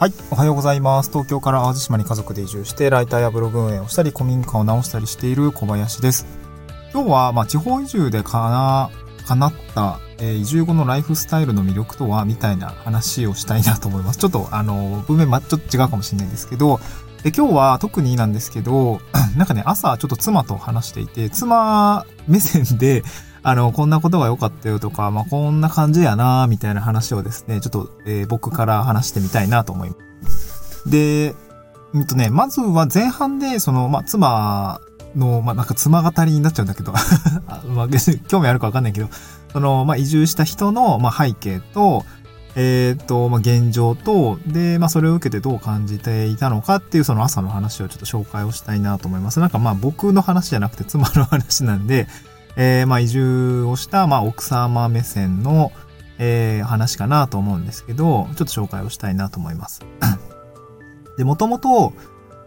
はい、おはようございます。東京から淡路島に家族で移住して、ライターやブログ運営をしたり、古民家を直したりしている小林です。今日は、まあ、地方移住でかな、叶った、えー、移住後のライフスタイルの魅力とは、みたいな話をしたいなと思います。ちょっと、あの、文面、ま、ちょっと違うかもしれないんですけど、で、今日は特になんですけど、なんかね、朝ちょっと妻と話していて、妻目線で、あの、こんなことが良かったよとか、まあ、こんな感じやなみたいな話をですね、ちょっと、えー、僕から話してみたいなと思います。で、うんとね、まずは前半で、その、まあ、妻の、まあ、なんか妻語りになっちゃうんだけど まあ、興味あるかわかんないけど、その、まあ、移住した人の、まあ、背景と、えっ、ー、と、まあ、現状と、で、まあ、それを受けてどう感じていたのかっていうその朝の話をちょっと紹介をしたいなと思います。なんかまあ僕の話じゃなくて妻の話なんで、えー、まあ移住をした、まあ奥様目線の、えー、話かなと思うんですけど、ちょっと紹介をしたいなと思います。で、もともと、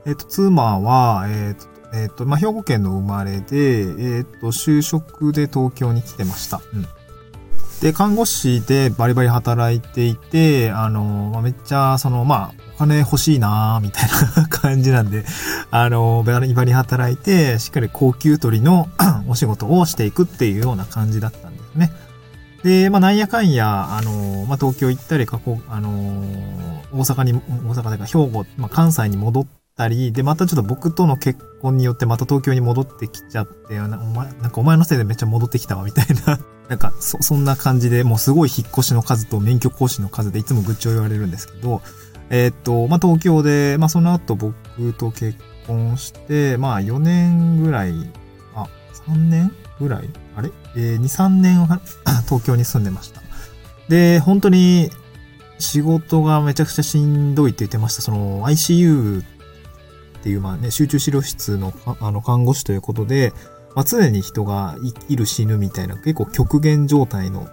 えっ、ー、と、妻は、えっ、と、えっ、と、まあ、兵庫県の生まれで、えっ、と、就職で東京に来てました。うん。で、看護師でバリバリ働いていて、あの、まあ、めっちゃ、その、まあ、お金欲しいなみたいな 感じなんで、あの、バリバリ働いて、しっかり高級取りの お仕事をしていくっていうような感じだったんですね。で、まあ、なんやかんや、あの、まあ、東京行ったり、過去、あの、大阪に、大阪でか、兵庫、まあ、関西に戻ったり、で、またちょっと僕との結婚によってまた東京に戻ってきちゃって、お前、なんかお前のせいでめっちゃ戻ってきたわ、みたいな。なんか、そ、そんな感じで、もうすごい引っ越しの数と免許更新の数でいつも愚痴を言われるんですけど、えー、っと、まあ、東京で、まあ、その後僕と結婚して、まあ、4年ぐらい、あ、3年ぐらい？あれ？えー、2、3年は 東京に住んでました。で、本当に仕事がめちゃくちゃしんどいって言ってました。その ICU っていう、まあね、集中治療室のあの看護師ということで、まあ、常に人が生きる死ぬみたいな結構極限状態の、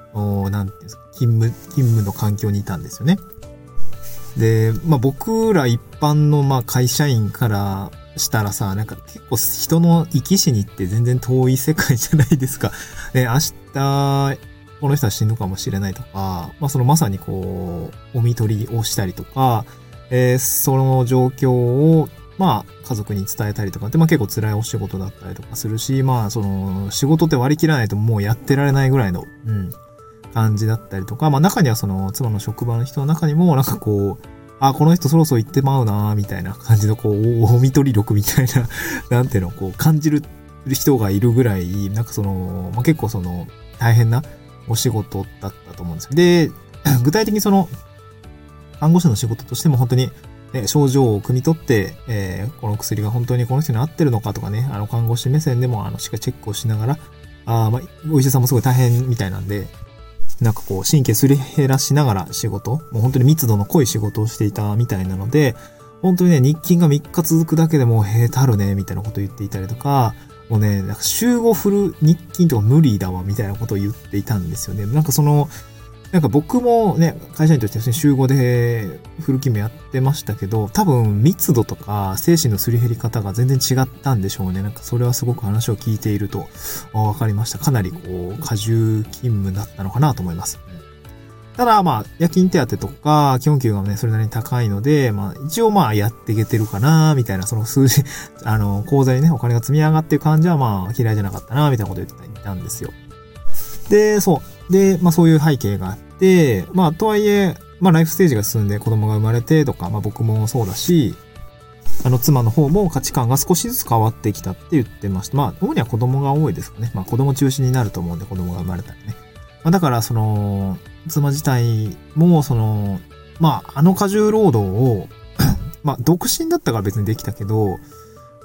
なんていうんですか、勤務、勤務の環境にいたんですよね。で、まあ僕ら一般のまあ会社員からしたらさ、なんか結構人の生き死にって全然遠い世界じゃないですか。ね、明日、この人は死ぬかもしれないとか、まあそのまさにこう、お見取りをしたりとか、えー、その状況を、まあ家族に伝えたりとかって、まあ結構辛いお仕事だったりとかするし、まあその仕事って割り切らないともうやってられないぐらいの、うん、感じだったりとか、まあ中にはその妻の職場の人の中にもなんかこう、あ、この人そろそろ行ってまうなみたいな感じのこう、お見取り力みたいな、なんていうの、こう感じる人がいるぐらい、なんかその、まあ、結構その、大変なお仕事だったと思うんですよ。で、具体的にその、看護師の仕事としても本当に、ね、症状を汲み取って、えー、この薬が本当にこの人に合ってるのかとかね、あの、看護師目線でも、あの、しっかりチェックをしながら、あまあ、お医者さんもすごい大変みたいなんで、なんかこう、神経すり減らしながら仕事、もう本当に密度の濃い仕事をしていたみたいなので、本当にね、日勤が3日続くだけでもう、へえ、たるね、みたいなこと言っていたりとか、もうね、なんか週5フル日勤とか無理だわ、みたいなことを言っていたんですよね。なんかその、なんか僕もね、会社員として週5でフル勤務やってましたけど、多分密度とか精神のすり減り方が全然違ったんでしょうね。なんかそれはすごく話を聞いていると分かりました。かなりこう、過重勤務だったのかなと思います。ただまあ、夜勤手当とか、基本給がね、それなりに高いので、まあ一応まあやっていけてるかな、みたいな、その数字、あの、口座にね、お金が積み上がってる感じはまあ嫌いじゃなかったな、みたいなこと言ってたんですよ。で、そう。で、まあそういう背景があって、まあとはいえ、まあライフステージが進んで子供が生まれてとか、まあ僕もそうだし、あの妻の方も価値観が少しずつ変わってきたって言ってました。まあ主には子供が多いですかね。まあ子供中心になると思うんで子供が生まれたらね。まあだからその、妻自体もその、まああの過重労働を まあ独身だったから別にできたけど、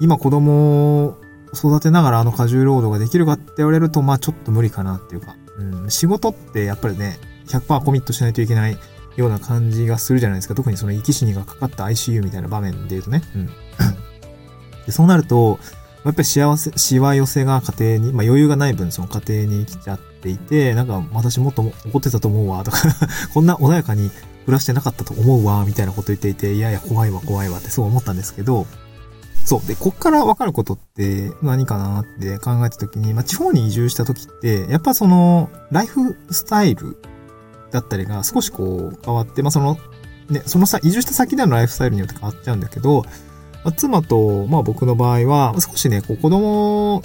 今子供を育てながらあの過重労働ができるかって言われると、まあちょっと無理かなっていうか、うん、仕事ってやっぱりね、100%コミットしないといけないような感じがするじゃないですか。特にその生き死にがかかった ICU みたいな場面で言うとね。うん。でそうなると、やっぱり幸せ、しわ寄せが家庭に、まあ余裕がない分その家庭に来ちゃっていて、なんか私もっと怒ってたと思うわ、とか こんな穏やかに暮らしてなかったと思うわ、みたいなこと言っていて、いやいや怖いわ怖いわってそう思ったんですけど、そう。で、こっからわかることって何かなって考えたときに、まあ、地方に移住したときって、やっぱその、ライフスタイルだったりが少しこう変わって、まあ、その、ね、そのさ、移住した先でのライフスタイルによって変わっちゃうんだけど、まあ、妻と、まあ僕の場合は、少しね、こう子供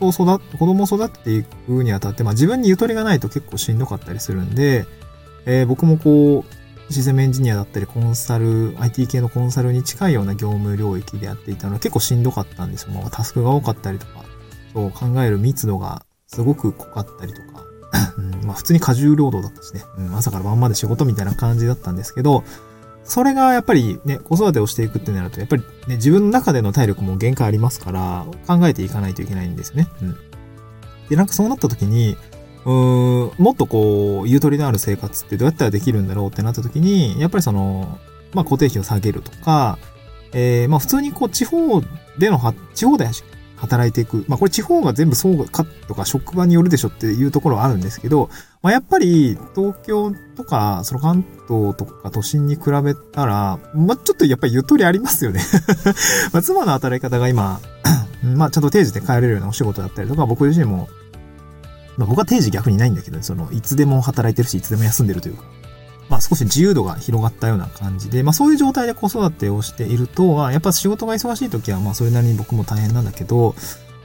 と育子供を育てていくにあたって、まあ自分にゆとりがないと結構しんどかったりするんで、えー、僕もこう、システムエンジニアだったり、コンサル、IT 系のコンサルに近いような業務領域でやっていたのは結構しんどかったんですよ。もうタスクが多かったりとか、そう考える密度がすごく濃かったりとか、うん、まあ普通に過重労働だったしね、うん、朝から晩まで仕事みたいな感じだったんですけど、それがやっぱりね、子育てをしていくってなると、やっぱりね、自分の中での体力も限界ありますから、考えていかないといけないんですよね。うん。で、なんかそうなった時に、うーん、もっとこう、ゆとりのある生活ってどうやったらできるんだろうってなった時に、やっぱりその、まあ固定費を下げるとか、えー、まあ普通にこう地方での、地方で働いていく。まあこれ地方が全部そうかとか職場によるでしょっていうところはあるんですけど、まあやっぱり東京とか、その関東とか都心に比べたら、まあちょっとやっぱりゆとりありますよね まあ妻の働き方が今 まあちゃんと定時で帰れるようなお仕事だったりとか、僕自身も、まあ僕は定時逆にないんだけど、その、いつでも働いてるし、いつでも休んでるというか、まあ少し自由度が広がったような感じで、まあそういう状態で子育てをしていると、やっぱ仕事が忙しい時はまあそれなりに僕も大変なんだけど、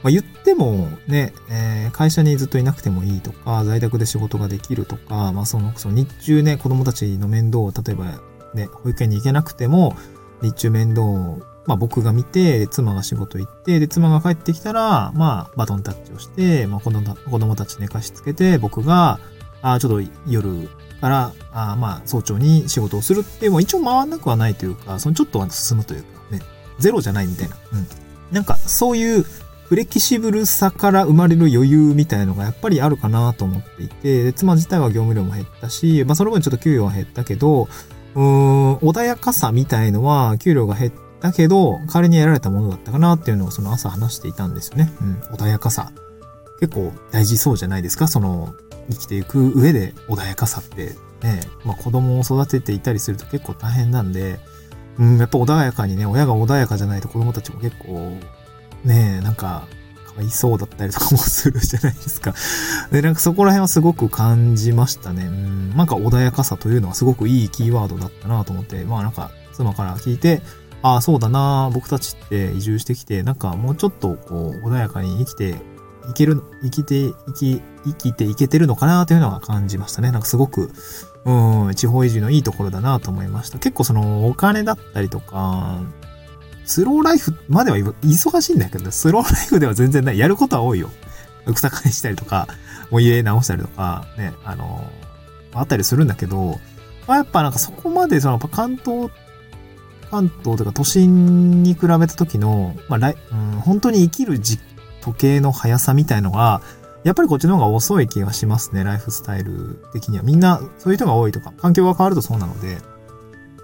まあ言ってもね、えー、会社にずっといなくてもいいとか、在宅で仕事ができるとか、まあその、その日中ね、子供たちの面倒を、例えばね、保育園に行けなくても、日中面倒を、まあ僕が見て、妻が仕事行って、で、妻が帰ってきたら、まあバトンタッチをして、まあ子供子供たち寝かしつけて、僕が、あちょっと夜から、あまあ、早朝に仕事をするっていう、一応回んなくはないというか、そのちょっとは進むというかね、ゼロじゃないみたいな。うん。なんか、そういうフレキシブルさから生まれる余裕みたいのがやっぱりあるかなと思っていて、で妻自体は業務量も減ったし、まあその分ちょっと給与は減ったけど、うーん、穏やかさみたいのは給料が減ったけど、代わりに得られたものだったかなっていうのをその朝話していたんですよね。うん、穏やかさ。結構大事そうじゃないですかその、生きていく上で穏やかさってね、まあ子供を育てていたりすると結構大変なんで、うん、やっぱ穏やかにね、親が穏やかじゃないと子供たちも結構、ねえ、なんか、かわいそうだったりとかもするじゃないですか。で、なんかそこら辺はすごく感じましたね。うん、なんか穏やかさというのはすごくいいキーワードだったなと思って、まあなんか妻から聞いて、ああ、そうだな僕たちって移住してきて、なんかもうちょっとこう、穏やかに生きていける、生きて、生き、生きていけてるのかなというのは感じましたね。なんかすごく、うん、地方移住のいいところだなと思いました。結構そのお金だったりとか、スローライフまでは忙しいんだけど、スローライフでは全然ない。やることは多いよ。草刈りしたりとか、もう家直したりとか、ね、あの、あったりするんだけど、まあ、やっぱなんかそこまでその関東、関東とか都心に比べた時の、まあ、来、うん、本当に生きる時時計の速さみたいのが、やっぱりこっちの方が遅い気がしますね、ライフスタイル的には。みんな、そういう人が多いとか、環境が変わるとそうなので。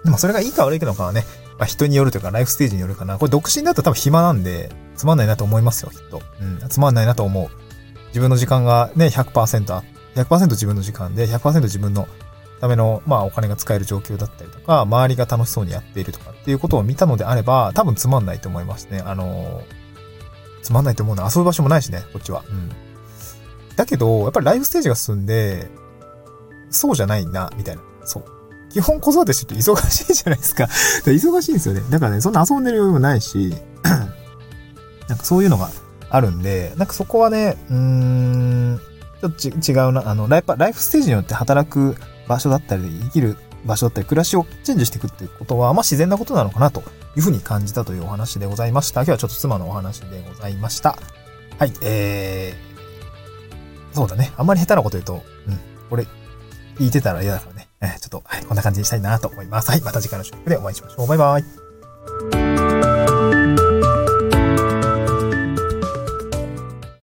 でもそれがいいか悪いのかはね、まあ、人によるというか、ライフステージによるかな。これ独身だと多分暇なんで、つまんないなと思いますよ、きっと。うん、つまんないなと思う。自分の時間がね、100%、100%自分の時間で、100%自分のための、まあお金が使える状況だったりとか、周りが楽しそうにやっているとかっていうことを見たのであれば、多分つまんないと思いますね。あのつまんないと思うのは遊ぶ場所もないしね、こっちは。うん。だけど、やっぱりライフステージが進んで、そうじゃないな、みたいな。そう。基本子育てしてると忙しいじゃないですか。忙しいんですよね。だからね、そんな遊んでる余裕もないし、なんかそういうのがあるんで、なんかそこはね、うーん、ちょっと違うな。あの、ライライフステージによって働く場所だったり、生きる場所だったり、暮らしをチェンジしていくっていうことは、まあ自然なことなのかなというふうに感じたというお話でございました。今日はちょっと妻のお話でございました。はい、えー、そうだね。あんまり下手なこと言うと、うん、これ、聞いてたら嫌だからね。えー、ちょっと、はい、こんな感じにしたいなと思います。はい、また次回の収録でお会いしましょう。バイバイ。